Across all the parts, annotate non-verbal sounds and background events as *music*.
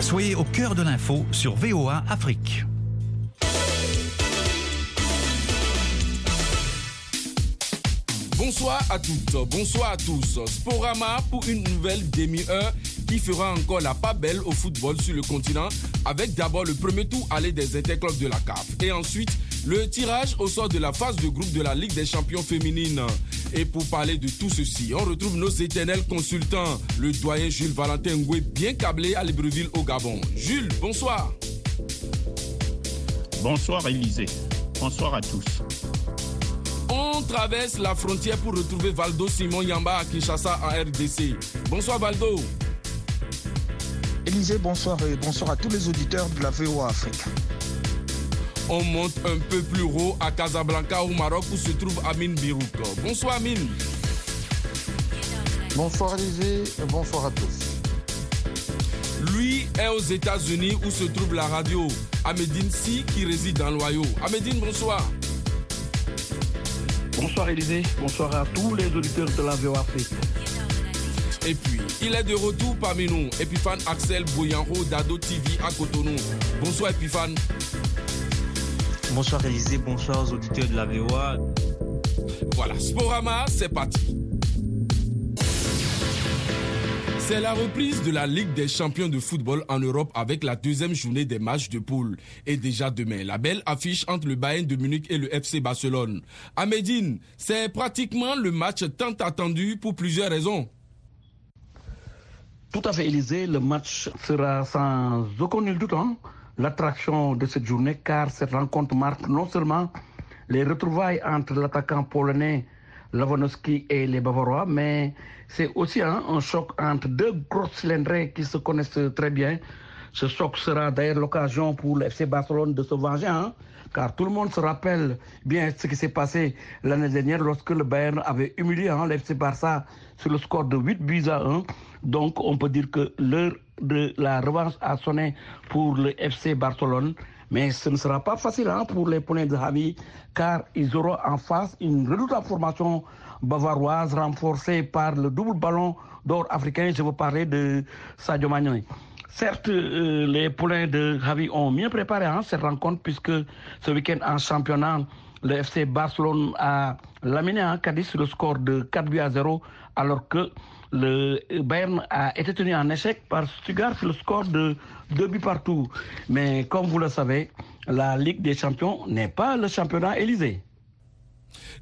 Soyez au cœur de l'info sur VOA Afrique. Bonsoir à toutes, bonsoir à tous. Sporama pour une nouvelle demi-heure qui fera encore la pas belle au football sur le continent avec d'abord le premier tour aller des interclubs de la CAF et ensuite le tirage au sort de la phase de groupe de la Ligue des champions féminines. Et pour parler de tout ceci, on retrouve nos éternels consultants, le doyen Jules Valentin Ngoué, bien câblé à Libreville au Gabon. Jules, bonsoir. Bonsoir Élisée. Bonsoir à tous. On traverse la frontière pour retrouver Valdo Simon Yamba à Kinshasa en RDC. Bonsoir Valdo. Élisée, bonsoir et bonsoir à tous les auditeurs de la VOA Afrique on monte un peu plus haut à Casablanca au Maroc où se trouve Amin Birouk. Bonsoir Amin. Bonsoir Olivier et bonsoir à tous. Lui est aux États-Unis où se trouve la radio Amédine Si qui réside dans l'Ohio. Amédine, bonsoir. Bonsoir Élisée, bonsoir à tous les auditeurs de la VOA Afrique. Et puis, il est de retour parmi nous, Epiphane Axel Boyanro d'Ado TV à Cotonou. Bonsoir Epiphane. Bonsoir Élisée, bonsoir aux auditeurs de la VOA. Voilà, Sporama, c'est parti. C'est la reprise de la Ligue des champions de football en Europe avec la deuxième journée des matchs de poule. Et déjà demain, la belle affiche entre le Bayern de Munich et le FC Barcelone. À Médine, c'est pratiquement le match tant attendu pour plusieurs raisons. Tout à fait, Élysée. Le match sera sans aucun doute. Hein l'attraction de cette journée car cette rencontre marque non seulement les retrouvailles entre l'attaquant polonais Lavonowski et les Bavarois, mais c'est aussi hein, un choc entre deux gros cylindrés qui se connaissent très bien. Ce choc sera d'ailleurs l'occasion pour le FC Barcelone de se venger, hein, car tout le monde se rappelle bien ce qui s'est passé l'année dernière lorsque le Bayern avait humilié hein, le FC Barça sur le score de 8 buts à 1. Donc on peut dire que l'heure de la revanche a sonné pour le FC Barcelone. Mais ce ne sera pas facile hein, pour les points de Javi, car ils auront en face une redoutable formation bavaroise renforcée par le double ballon d'or africain. Je veux parler de Sadio Mané. Certes, euh, les poulains de Javi ont mieux préparé hein, cette rencontre puisque ce week-end en championnat, le FC Barcelone a laminé un Cadiz sur le score de 4 buts à 0 alors que le Bayern a été tenu en échec par Stuttgart sur le score de 2 buts partout. Mais comme vous le savez, la Ligue des champions n'est pas le championnat Élysée.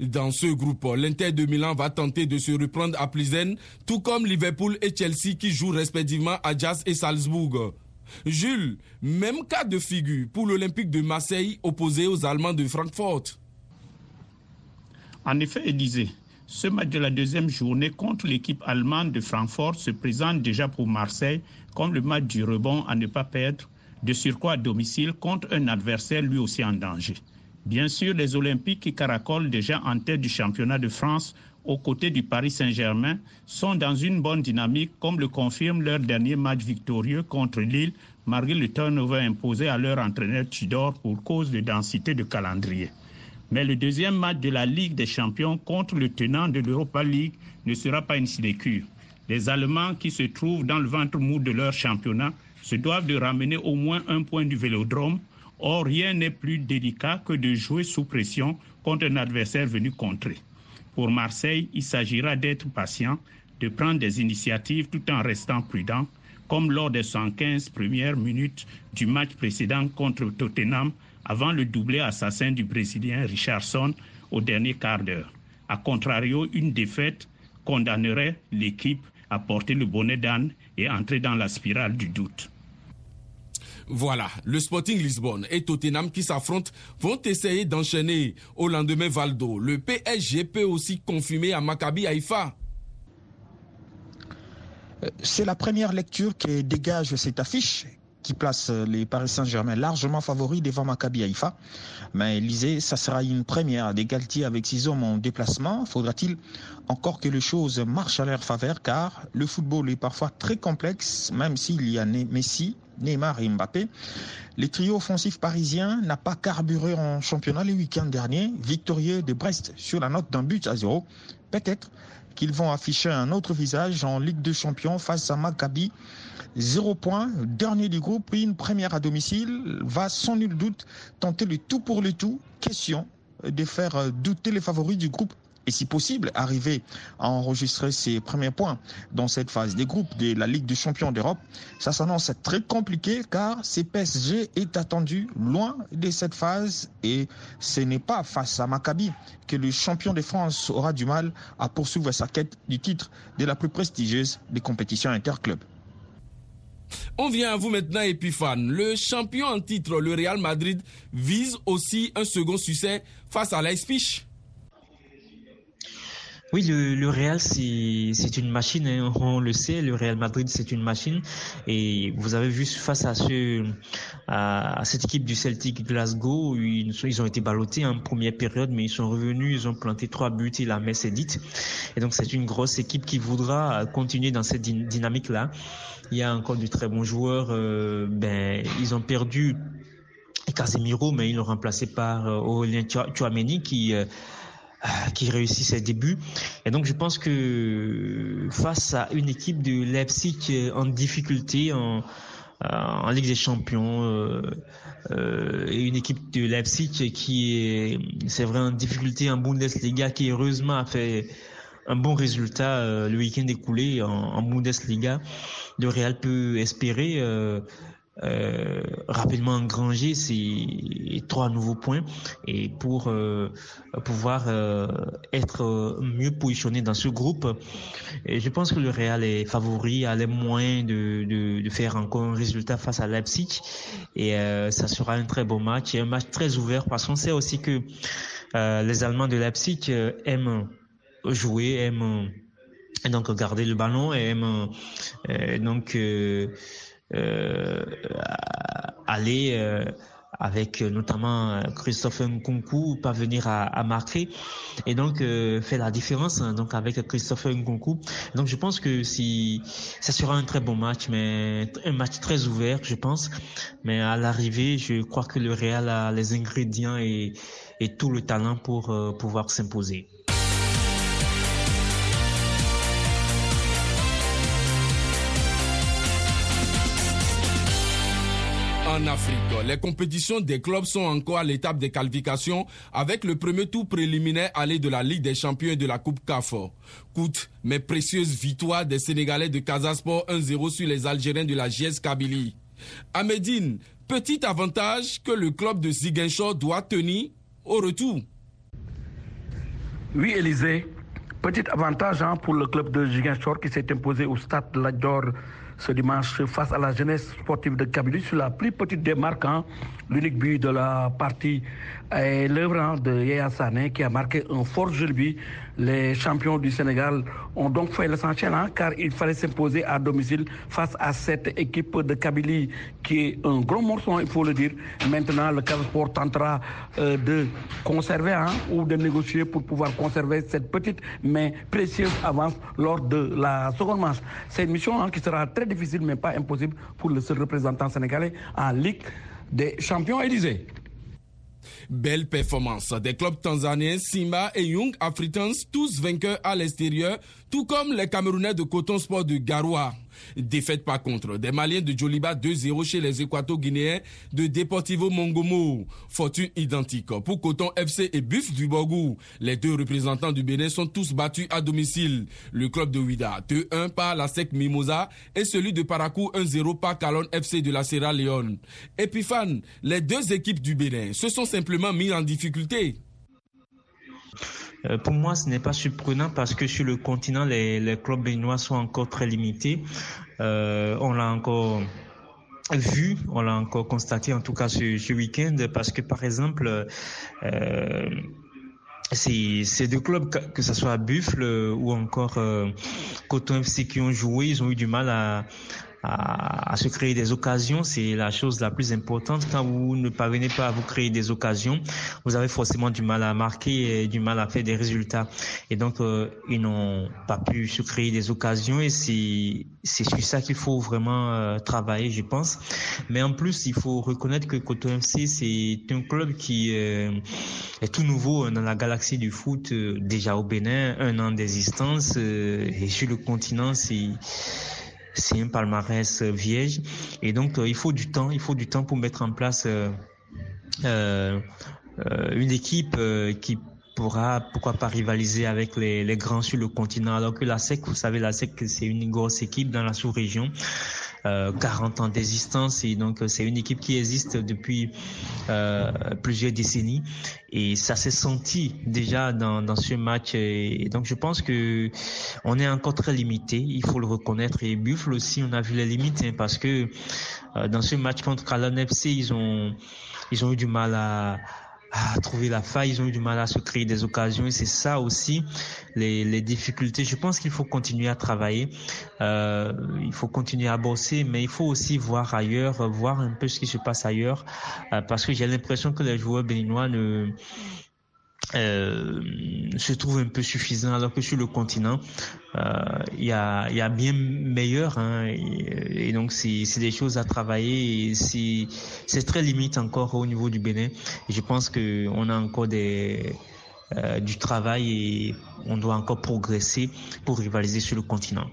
Dans ce groupe, l'Inter de Milan va tenter de se reprendre à Plizen, tout comme Liverpool et Chelsea qui jouent respectivement à Jazz et Salzbourg. Jules, même cas de figure pour l'Olympique de Marseille opposé aux Allemands de Francfort. En effet, Élysée, ce match de la deuxième journée contre l'équipe allemande de Francfort se présente déjà pour Marseille comme le match du rebond à ne pas perdre, de surcroît à domicile contre un adversaire lui aussi en danger. Bien sûr, les Olympiques qui caracolent déjà en tête du championnat de France aux côtés du Paris Saint-Germain sont dans une bonne dynamique comme le confirme leur dernier match victorieux contre Lille malgré le turnover imposé à leur entraîneur Tudor pour cause de densité de calendrier. Mais le deuxième match de la Ligue des Champions contre le tenant de l'Europa League ne sera pas une sinécure. Les Allemands qui se trouvent dans le ventre mou de leur championnat se doivent de ramener au moins un point du vélodrome. Or, rien n'est plus délicat que de jouer sous pression contre un adversaire venu contrer. Pour Marseille, il s'agira d'être patient, de prendre des initiatives tout en restant prudent, comme lors des 115 premières minutes du match précédent contre Tottenham avant le doublé assassin du Brésilien Richardson au dernier quart d'heure. A contrario, une défaite condamnerait l'équipe à porter le bonnet d'âne et entrer dans la spirale du doute. Voilà, le Sporting Lisbonne et Tottenham qui s'affrontent vont essayer d'enchaîner au lendemain Valdo. Le PSG peut aussi confirmer à Maccabi Haïfa. Euh, c'est la première lecture qui dégage cette affiche qui place euh, les Paris Saint-Germain largement favoris devant Maccabi Haïfa. Mais Lisée, ça sera une première d'égalité avec six hommes en déplacement. Faudra-t-il encore que les choses marchent à leur faveur? Car le football est parfois très complexe, même s'il y a Messi, Neymar et Mbappé. Le trio offensif parisien n'a pas carburé en championnat le week-end dernier, victorieux de Brest sur la note d'un but à zéro. Peut-être qu'ils vont afficher un autre visage en Ligue des Champions face à Maccabi. Zéro point, dernier du groupe, une première à domicile, va sans nul doute tenter le tout pour le tout. Question de faire douter les favoris du groupe et si possible arriver à enregistrer ses premiers points dans cette phase des groupes de la Ligue des champions d'Europe. Ça s'annonce très compliqué car PSG est attendu loin de cette phase et ce n'est pas face à Maccabi que le champion de France aura du mal à poursuivre sa quête du titre de la plus prestigieuse des compétitions interclubs. On vient à vous maintenant, Epiphane. Le champion en titre, le Real Madrid, vise aussi un second succès face à Leipzig. Oui, le, le Real, c'est une machine, hein, *laughs* on le sait, le Real Madrid, c'est une machine. Et vous avez vu face à, ce, à, cette équipe du Celtic Glasgow, ils, ont été ballottés en première période, mais ils sont revenus, ils ont planté trois buts et la messe est dite. Et donc c'est une grosse équipe qui voudra continuer dans cette dynamique-là. Il y a encore de très bons joueurs. Euh, ben, ils ont perdu Casemiro, mais ils l'ont remplacé par euh, Aurélien Chouameni qui... Euh, qui réussit ses débuts. Et donc je pense que face à une équipe de Leipzig en difficulté en, en Ligue des Champions euh, euh, et une équipe de Leipzig qui est, c'est vrai, en difficulté en Bundesliga, qui heureusement a fait un bon résultat euh, le week-end écoulé en, en, Bundesliga, le Real peut espérer euh, euh, rapidement engranger ces trois nouveaux points et pour euh, pouvoir euh, être mieux positionné dans ce groupe. Et je pense que le Real est favori, a les moyens de, de, de faire encore un résultat face à Leipzig et euh, ça sera un très beau match et un match très ouvert parce qu'on sait aussi que euh, les Allemands de Leipzig aiment jouer, aiment donc garder le ballon et aiment donc euh, aller euh, avec notamment euh, Christophe Nkunku parvenir à, à marquer et donc euh, faire la différence hein, donc avec Christophe Nkunku. Donc je pense que si ça sera un très bon match, mais un match très ouvert, je pense. Mais à l'arrivée, je crois que le Real a les ingrédients et, et tout le talent pour euh, pouvoir s'imposer. Les compétitions des clubs sont encore à l'étape des qualifications avec le premier tour préliminaire aller de la Ligue des champions et de la Coupe CAF. Coûte mais précieuse victoire des Sénégalais de Casasport 1-0 sur les Algériens de la GS Kabylie. À Médine, petit avantage que le club de Ziguinchor doit tenir au retour. Oui, Élisée. Petit avantage hein, pour le club de Ziguinchor qui s'est imposé au stade de ce dimanche face à la jeunesse sportive de Kabylie sur la plus petite démarque. Hein, L'unique but de la partie est l'œuvre hein, de Yaya Sané qui a marqué un fort jeu. Les champions du Sénégal ont donc fait l'essentiel hein, car il fallait s'imposer à domicile face à cette équipe de Kabylie qui est un gros morceau, il faut le dire. Maintenant, le Sport tentera euh, de conserver hein, ou de négocier pour pouvoir conserver cette petite mais précieuse avance lors de la seconde manche. C'est une mission hein, qui sera très difficile mais pas impossible pour le seul représentant sénégalais en Ligue des champions Élysée. Belle performance des clubs tanzaniens Simba et Young Africans, tous vainqueurs à l'extérieur, tout comme les Camerounais de Coton Sport de Garoua. Défaite par contre des Maliens de Joliba 2-0 chez les Équato-Guinéens de Deportivo Mongomo. Fortune identique pour Coton FC et Buff du Borgou. Les deux représentants du Bénin sont tous battus à domicile. Le club de Ouida 2-1 par la SEC Mimosa et celui de Parakou 1-0 par Calon FC de la Sierra Leone. Epifan, les deux équipes du Bénin se sont simplement mis en difficulté. Euh, pour moi, ce n'est pas surprenant parce que sur le continent, les, les clubs béninois sont encore très limités. Euh, on l'a encore vu, on l'a encore constaté en tout cas ce, week-end parce que par exemple, euh, ces deux clubs, que ce soit Buffle ou encore euh, Coton FC qui ont joué, ils ont eu du mal à, à, se créer des occasions. C'est la chose la plus importante. Quand vous ne parvenez pas à vous créer des occasions, vous avez forcément du mal à marquer et du mal à faire des résultats. Et donc, euh, ils n'ont pas pu se créer des occasions et c'est c'est sur ça qu'il faut vraiment euh, travailler, je pense. Mais en plus, il faut reconnaître que Coton FC, c'est un club qui euh, est tout nouveau dans la galaxie du foot, déjà au Bénin, un an d'existence et sur le continent, c'est c'est un palmarès euh, vierge. Et donc, euh, il faut du temps, il faut du temps pour mettre en place euh, une équipe qui pourra, pourquoi pas rivaliser avec les, les, grands sur le continent. Alors que la SEC, vous savez, la SEC, c'est une grosse équipe dans la sous-région. 40 ans d'existence et donc c'est une équipe qui existe depuis euh, plusieurs décennies. Et ça s'est senti déjà dans, dans ce match. Et, donc je pense que on est encore très limité il faut le reconnaître. Et Buffle aussi on a vu les limites hein, parce que euh, dans ce match contre Calan FC ils ont ils ont eu du mal à à trouver la faille, ils ont eu du mal à se créer des occasions et c'est ça aussi les, difficultés. Je pense qu'il faut continuer à travailler, euh, il faut continuer à bosser, mais il faut aussi voir ailleurs, voir un peu ce qui se passe ailleurs, euh, parce que j'ai l'impression que les joueurs béninois ne euh, se trouve un peu suffisant alors que sur le continent euh, il y, a, y a bien meilleur hein, et, donc c'est des choses à travailler et c'est très limite encore au niveau du Bénin je pense que on a encore des euh, du travail et on doit encore progresser pour rivaliser sur le continent.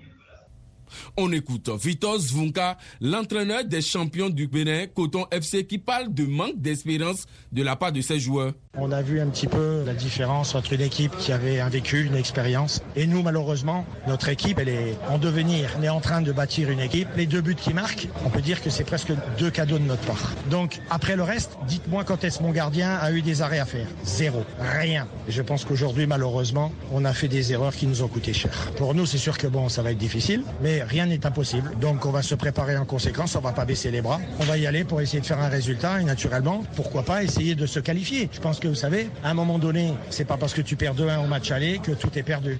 On écoute Vitos Vunka, l'entraîneur des champions du Bénin, Coton FC, qui parle de manque d'espérance de la part de ses joueurs. On a vu un petit peu la différence entre une équipe qui avait un vécu, une expérience, et nous, malheureusement, notre équipe, elle est en devenir. On est en train de bâtir une équipe. Les deux buts qui marquent, on peut dire que c'est presque deux cadeaux de notre part. Donc, après le reste, dites-moi quand est-ce mon gardien a eu des arrêts à faire? Zéro. Rien. Et je pense qu'aujourd'hui, malheureusement, on a fait des erreurs qui nous ont coûté cher. Pour nous, c'est sûr que bon, ça va être difficile, mais rien n'est impossible. Donc on va se préparer en conséquence, on va pas baisser les bras. On va y aller pour essayer de faire un résultat et naturellement, pourquoi pas essayer de se qualifier. Je pense que vous savez, à un moment donné, c'est pas parce que tu perds 2-1 au match aller que tout est perdu.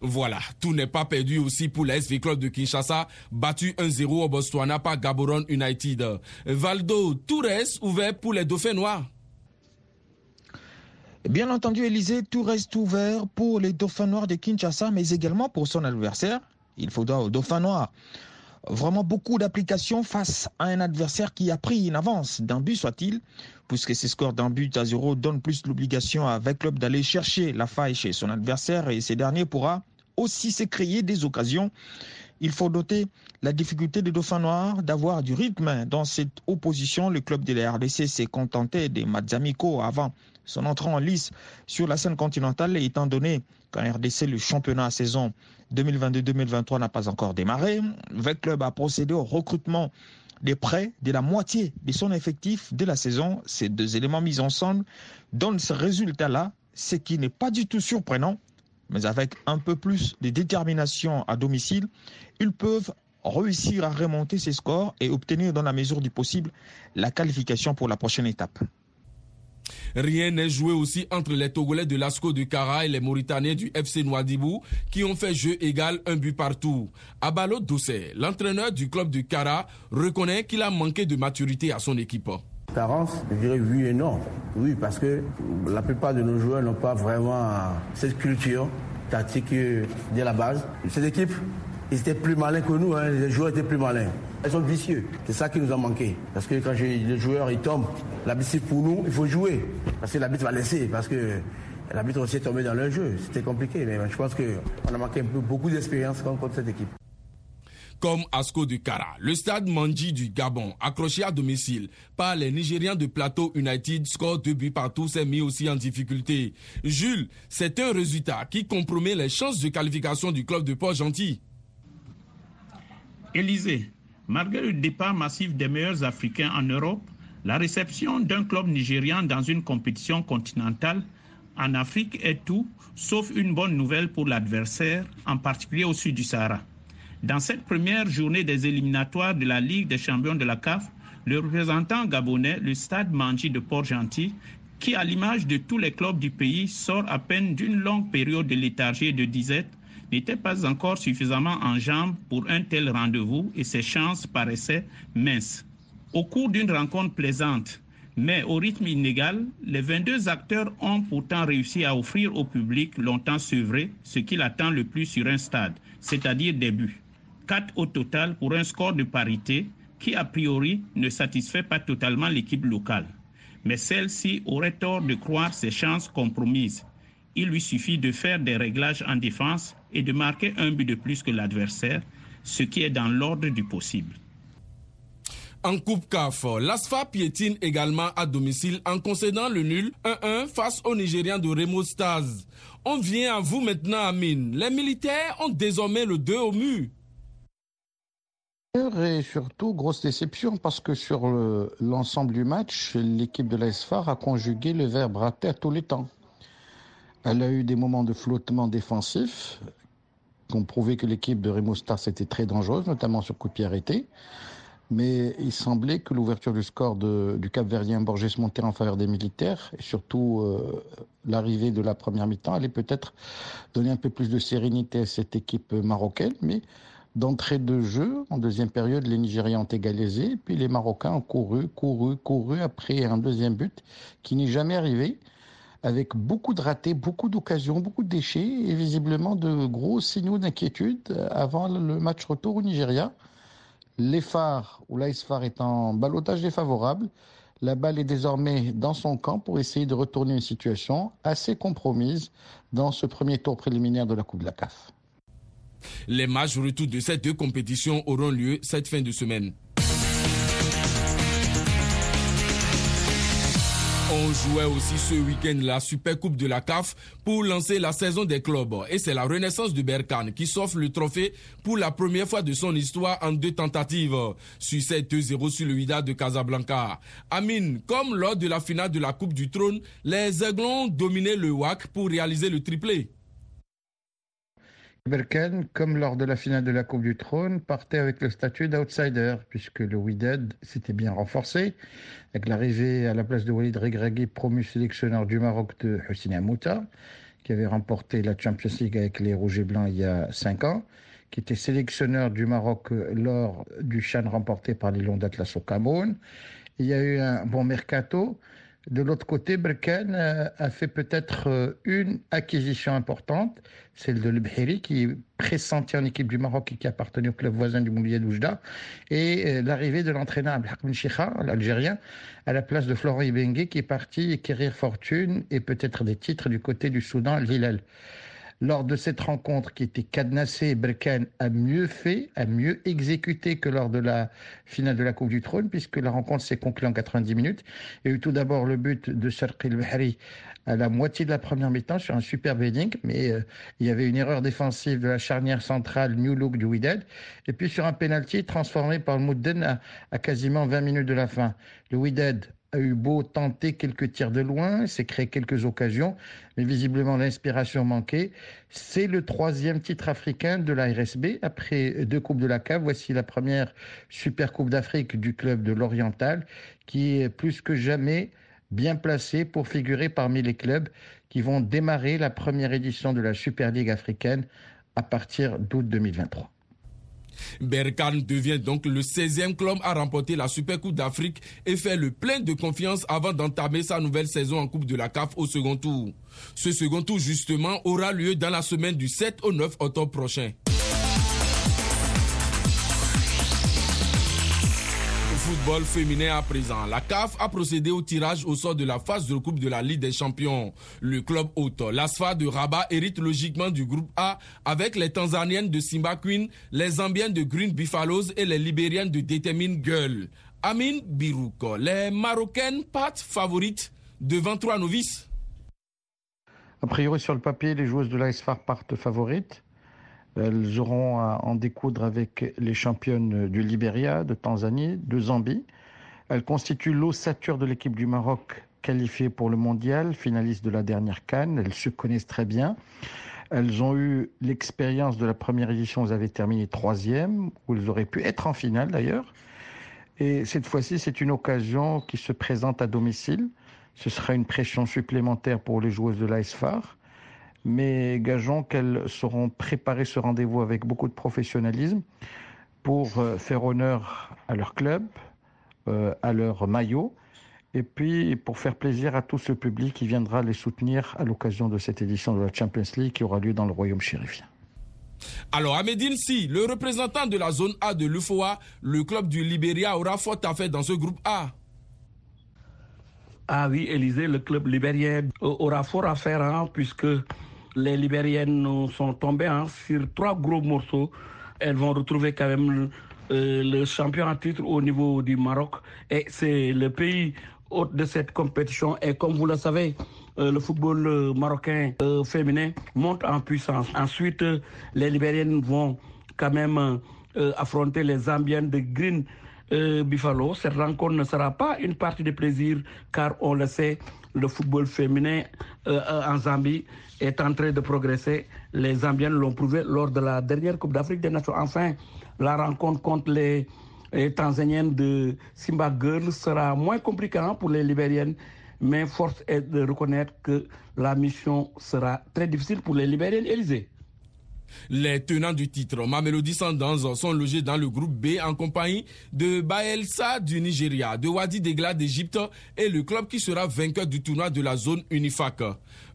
Voilà, tout n'est pas perdu aussi pour la SV Club de Kinshasa, battu 1-0 au Botswana par Gaborone United. Valdo, tout reste ouvert pour les Dauphins Noirs. Bien entendu, Élysée, tout reste ouvert pour les Dauphins Noirs de Kinshasa, mais également pour son adversaire, il faudra au Dauphin Noir vraiment beaucoup d'applications face à un adversaire qui a pris une avance d'un but soit-il, puisque ses scores d'un but à zéro donnent plus l'obligation avec club d'aller chercher la faille chez son adversaire et ces derniers pourra aussi se créer des occasions. Il faut noter la difficulté des Dauphins Noirs d'avoir du rythme dans cette opposition. Le club de la RDC s'est contenté des matchs avant son entrée en lice sur la scène continentale, étant donné qu'en RDC, le championnat à saison 2022-2023 n'a pas encore démarré. Le club a procédé au recrutement des prêts de la moitié de son effectif de la saison. Ces deux éléments mis ensemble donnent ce résultat-là, ce qui n'est pas du tout surprenant, mais avec un peu plus de détermination à domicile, ils peuvent réussir à remonter ces scores et obtenir dans la mesure du possible la qualification pour la prochaine étape. Rien n'est joué aussi entre les Togolais de l'ASCO du Kara et les Mauritaniens du FC Noadibou qui ont fait jeu égal un but partout. Abalo Doucet, l'entraîneur du club du Kara, reconnaît qu'il a manqué de maturité à son équipe. Carence, je dirais oui et non. Oui, parce que la plupart de nos joueurs n'ont pas vraiment cette culture tactique dès la base. Cette équipe, ils étaient plus malins que nous, hein. les joueurs étaient plus malins. Ils sont vicieux. C'est ça qui nous a manqué. Parce que quand les joueurs ils tombent, l'habitude pour nous, il faut jouer. Parce que l'habitude va laisser. Parce que l'habitude aussi est tombé dans leur jeu. C'était compliqué. Mais je pense qu'on a manqué beaucoup d'expérience contre cette équipe comme Asco du Kara. Le stade Manji du Gabon, accroché à domicile par les Nigérians de Plateau United, score deux buts partout, s'est mis aussi en difficulté. Jules, c'est un résultat qui compromet les chances de qualification du club de Port-Gentil. Élysée, Malgré le départ massif des meilleurs Africains en Europe, la réception d'un club nigérian dans une compétition continentale en Afrique est tout sauf une bonne nouvelle pour l'adversaire, en particulier au sud du Sahara. Dans cette première journée des éliminatoires de la Ligue des champions de la CAF, le représentant gabonais, le stade Manji de Port-Gentil, qui à l'image de tous les clubs du pays sort à peine d'une longue période de léthargie et de disette, n'était pas encore suffisamment en jambes pour un tel rendez-vous et ses chances paraissaient minces. Au cours d'une rencontre plaisante, mais au rythme inégal, les 22 acteurs ont pourtant réussi à offrir au public longtemps sevré ce qu'il attend le plus sur un stade, c'est-à-dire des buts. 4 au total pour un score de parité qui a priori ne satisfait pas totalement l'équipe locale. Mais celle-ci aurait tort de croire ses chances compromises. Il lui suffit de faire des réglages en défense et de marquer un but de plus que l'adversaire, ce qui est dans l'ordre du possible. En Coupe CAF, l'ASFA piétine également à domicile en concédant le nul 1-1 face aux Nigérians de Remo Stars. On vient à vous maintenant, Amine. Les militaires ont désormais le 2 au mur. Et surtout, grosse déception parce que sur l'ensemble du match, l'équipe de l'ASFA a conjugué le verbe rater à tous les temps. Elle a eu des moments de flottement défensif qui ont prouvé que l'équipe de Remo Stars était très dangereuse, notamment sur coup de pied arrêté mais il semblait que l'ouverture du score du Cap-Verdien Borges montait en faveur des militaires et surtout euh, l'arrivée de la première mi-temps allait peut-être donner un peu plus de sérénité à cette équipe marocaine, mais d'entrée de jeu, en deuxième période, les Nigériens ont égalisé, puis les Marocains ont couru, couru, couru après un deuxième but qui n'est jamais arrivé avec beaucoup de ratés, beaucoup d'occasions, beaucoup de déchets et visiblement de gros signaux d'inquiétude avant le match retour au Nigeria l'EFAR ou l'AISFAR est en balotage défavorable. La balle est désormais dans son camp pour essayer de retourner une situation assez compromise dans ce premier tour préliminaire de la Coupe de la CAF. Les matchs retour de ces deux compétitions auront lieu cette fin de semaine. On jouait aussi ce week-end la Super Coupe de la CAF pour lancer la saison des clubs. Et c'est la renaissance de Berkane qui s'offre le trophée pour la première fois de son histoire en deux tentatives. Succès 2-0 sur le Wida de Casablanca. Amine, comme lors de la finale de la Coupe du Trône, les Aiglons dominaient le WAC pour réaliser le triplé. Berken, comme lors de la finale de la Coupe du Trône, partait avec le statut d'outsider, puisque le Wydad s'était bien renforcé, avec l'arrivée à la place de Walid Regragui, promu sélectionneur du Maroc de Hussein Amouta, qui avait remporté la Champions League avec les Rouges et Blancs il y a cinq ans, qui était sélectionneur du Maroc lors du Chan remporté par les Lions d'Atlas au Cameroun. Il y a eu un bon mercato, de l'autre côté, Berkane euh, a fait peut-être euh, une acquisition importante, celle de Lebheri, qui est pressenti en équipe du Maroc et qui appartenait au club voisin du Moulier d'Oujda, et euh, l'arrivée de l'entraîneur Abdelhakm Chikha, l'Algérien, à la place de Florent Ibengue, qui est parti acquérir fortune et peut-être des titres du côté du Soudan, Lilal. Lors de cette rencontre qui était cadenassée, Berkane a mieux fait, a mieux exécuté que lors de la finale de la Coupe du Trône, puisque la rencontre s'est conclue en 90 minutes. Il y a eu tout d'abord le but de Sharqil Bahri à la moitié de la première mi-temps sur un super heading, mais euh, il y avait une erreur défensive de la charnière centrale New Look du Wydad, et puis sur un penalty transformé par le Moudden à, quasiment 20 minutes de la fin. Le a eu beau tenter quelques tirs de loin, s'est créé quelques occasions, mais visiblement l'inspiration manquait. C'est le troisième titre africain de la RSB après deux coupes de la CAF. Voici la première Super Coupe d'Afrique du club de l'Oriental qui est plus que jamais bien placé pour figurer parmi les clubs qui vont démarrer la première édition de la Super League africaine à partir d'août 2023. Berkane devient donc le 16e club à remporter la Super Coupe d'Afrique et fait le plein de confiance avant d'entamer sa nouvelle saison en Coupe de la CAF au second tour. Ce second tour, justement, aura lieu dans la semaine du 7 au 9 octobre prochain. Football féminin à présent. La CAF a procédé au tirage au sort de la phase de coupe de la Ligue des Champions. Le club hôte, l'ASFA de Rabat, hérite logiquement du groupe A avec les Tanzaniennes de Simba Queen, les Zambiennes de Green Buffaloes et les Libériennes de Determine Girl. Amin Birouk, les Marocaines partent favorites devant trois novices. A priori, sur le papier, les joueuses de l'ASFA partent favorites. Elles auront à en découdre avec les championnes du Libéria, de Tanzanie, de Zambie. Elles constituent l'ossature de l'équipe du Maroc qualifiée pour le mondial, finaliste de la dernière Cannes. Elles se connaissent très bien. Elles ont eu l'expérience de la première édition, elles avaient terminé troisième, où elles auraient pu être en finale d'ailleurs. Et cette fois-ci, c'est une occasion qui se présente à domicile. Ce sera une pression supplémentaire pour les joueuses de l'ASFAR. Mais gageons qu'elles sauront préparer ce rendez-vous avec beaucoup de professionnalisme pour euh, faire honneur à leur club, euh, à leur maillot, et puis pour faire plaisir à tout ce public qui viendra les soutenir à l'occasion de cette édition de la Champions League qui aura lieu dans le royaume chérifien. Alors, à Medine, si le représentant de la zone A de l'UFOA, le club du Libéria aura fort à faire dans ce groupe A. Ah oui, Élysée, le club libérien aura fort à faire hein, puisque les Libériennes sont tombées hein, sur trois gros morceaux. Elles vont retrouver quand même euh, le champion en titre au niveau du Maroc. Et c'est le pays hôte de cette compétition. Et comme vous le savez, euh, le football euh, marocain féminin monte en puissance. Ensuite, les Libériennes vont quand même affronter les Zambiennes de Green Buffalo. Cette rencontre ne sera pas une partie de plaisir car on le sait, le football féminin en Zambie est en train de progresser. Les Zambiennes l'ont prouvé lors de la dernière Coupe d'Afrique des Nations. Enfin, la rencontre contre les, Tanzaniennes de Simba Girls sera moins compliquante pour les Libériennes, mais force est de reconnaître que la mission sera très difficile pour les Libériennes Élysées. Les tenants du titre, Mamelody Sundowns, sont logés dans le groupe B en compagnie de Baelsa du Nigeria, de Wadi Degla d'Égypte et le club qui sera vainqueur du tournoi de la zone Unifac.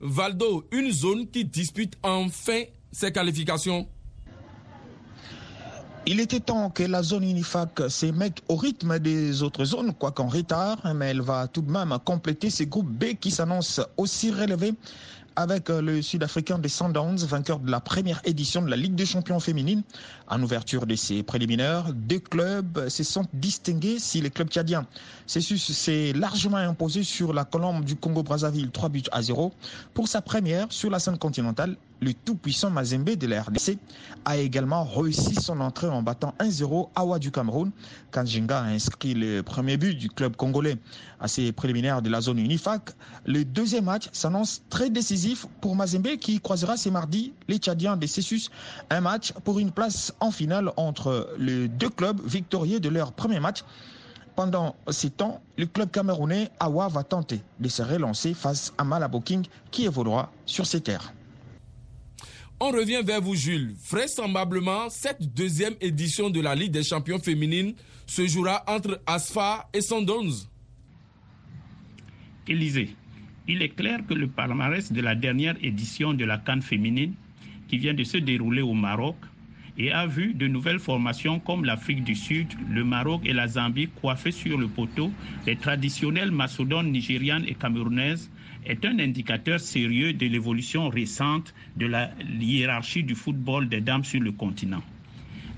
Valdo, une zone qui dispute enfin ses qualifications. Il était temps que la zone Unifac s'émette au rythme des autres zones, quoiqu'en retard, mais elle va tout de même compléter ces groupes B qui s'annoncent aussi relevés avec euh, le Sud-Africain des Sundowns, vainqueur de la première édition de la Ligue des champions féminines. En ouverture de ces préliminaires, deux clubs se sont distingués si les clubs tchadiens s'est largement imposé sur la colombe du Congo-Brazzaville 3 buts à 0 pour sa première sur la scène continentale le tout-puissant Mazembe de la RDC a également réussi son entrée en battant 1-0 Awa du Cameroun. Kanjinga a inscrit le premier but du club congolais à ses préliminaires de la zone Unifac. Le deuxième match s'annonce très décisif pour Mazembe qui croisera ce mardi les Tchadiens de Cessus. Un match pour une place en finale entre les deux clubs victorieux de leur premier match. Pendant ces temps, le club camerounais Awa va tenter de se relancer face à Malaboking qui évoluera sur ses terres. On revient vers vous, Jules. Vraisemblablement, cette deuxième édition de la Ligue des champions féminines se jouera entre Asfa et Sundowns. Élisée, il est clair que le palmarès de la dernière édition de la Cannes féminine, qui vient de se dérouler au Maroc, et a vu de nouvelles formations comme l'Afrique du Sud, le Maroc et la Zambie coiffées sur le poteau, les traditionnelles macedones nigérianes et camerounaises est un indicateur sérieux de l'évolution récente de la hiérarchie du football des dames sur le continent.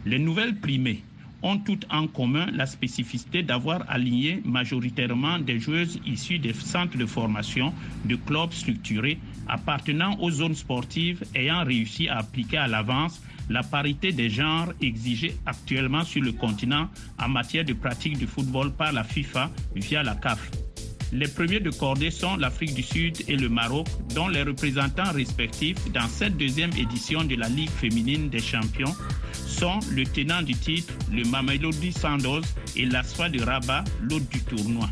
Les nouvelles primées ont toutes en commun la spécificité d'avoir aligné majoritairement des joueuses issues des centres de formation de clubs structurés appartenant aux zones sportives ayant réussi à appliquer à l'avance la parité des genres exigée actuellement sur le continent en matière de pratique du football par la FIFA via la CAF. Les premiers de cordée sont l'Afrique du Sud et le Maroc, dont les représentants respectifs dans cette deuxième édition de la Ligue féminine des champions sont le tenant du titre, le Mamelodi Sandoz et l'Asfa de Rabat, l'hôte du tournoi.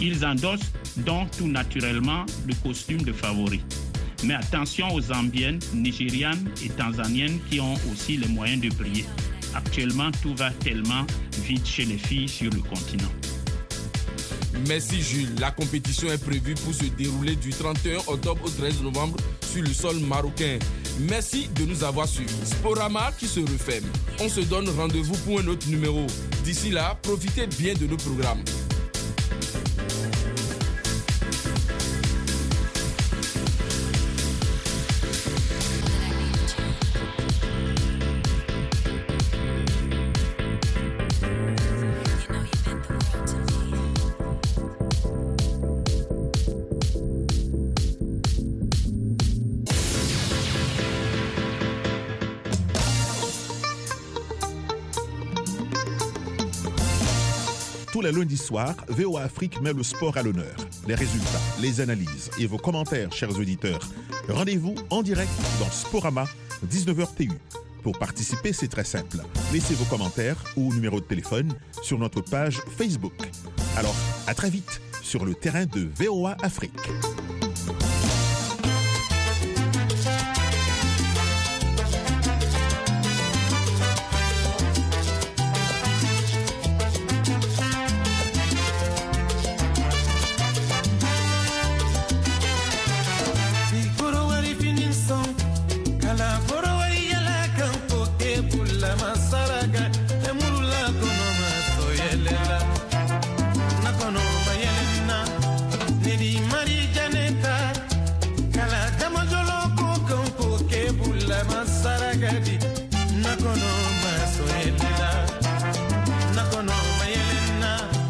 Ils endossent donc tout naturellement le costume de favori. Mais attention aux Zambiennes, Nigérianes et Tanzaniennes qui ont aussi les moyens de briller. Actuellement, tout va tellement vite chez les filles sur le continent. Merci Jules. La compétition est prévue pour se dérouler du 31 octobre au 13 novembre sur le sol marocain. Merci de nous avoir suivis. Sporama qui se referme. On se donne rendez-vous pour un autre numéro. D'ici là, profitez bien de nos programmes. Les lundis soirs, VOA Afrique met le sport à l'honneur. Les résultats, les analyses et vos commentaires, chers auditeurs. Rendez-vous en direct dans Sporama, 19h TU. Pour participer, c'est très simple. Laissez vos commentaires ou numéro de téléphone sur notre page Facebook. Alors, à très vite sur le terrain de VOA Afrique.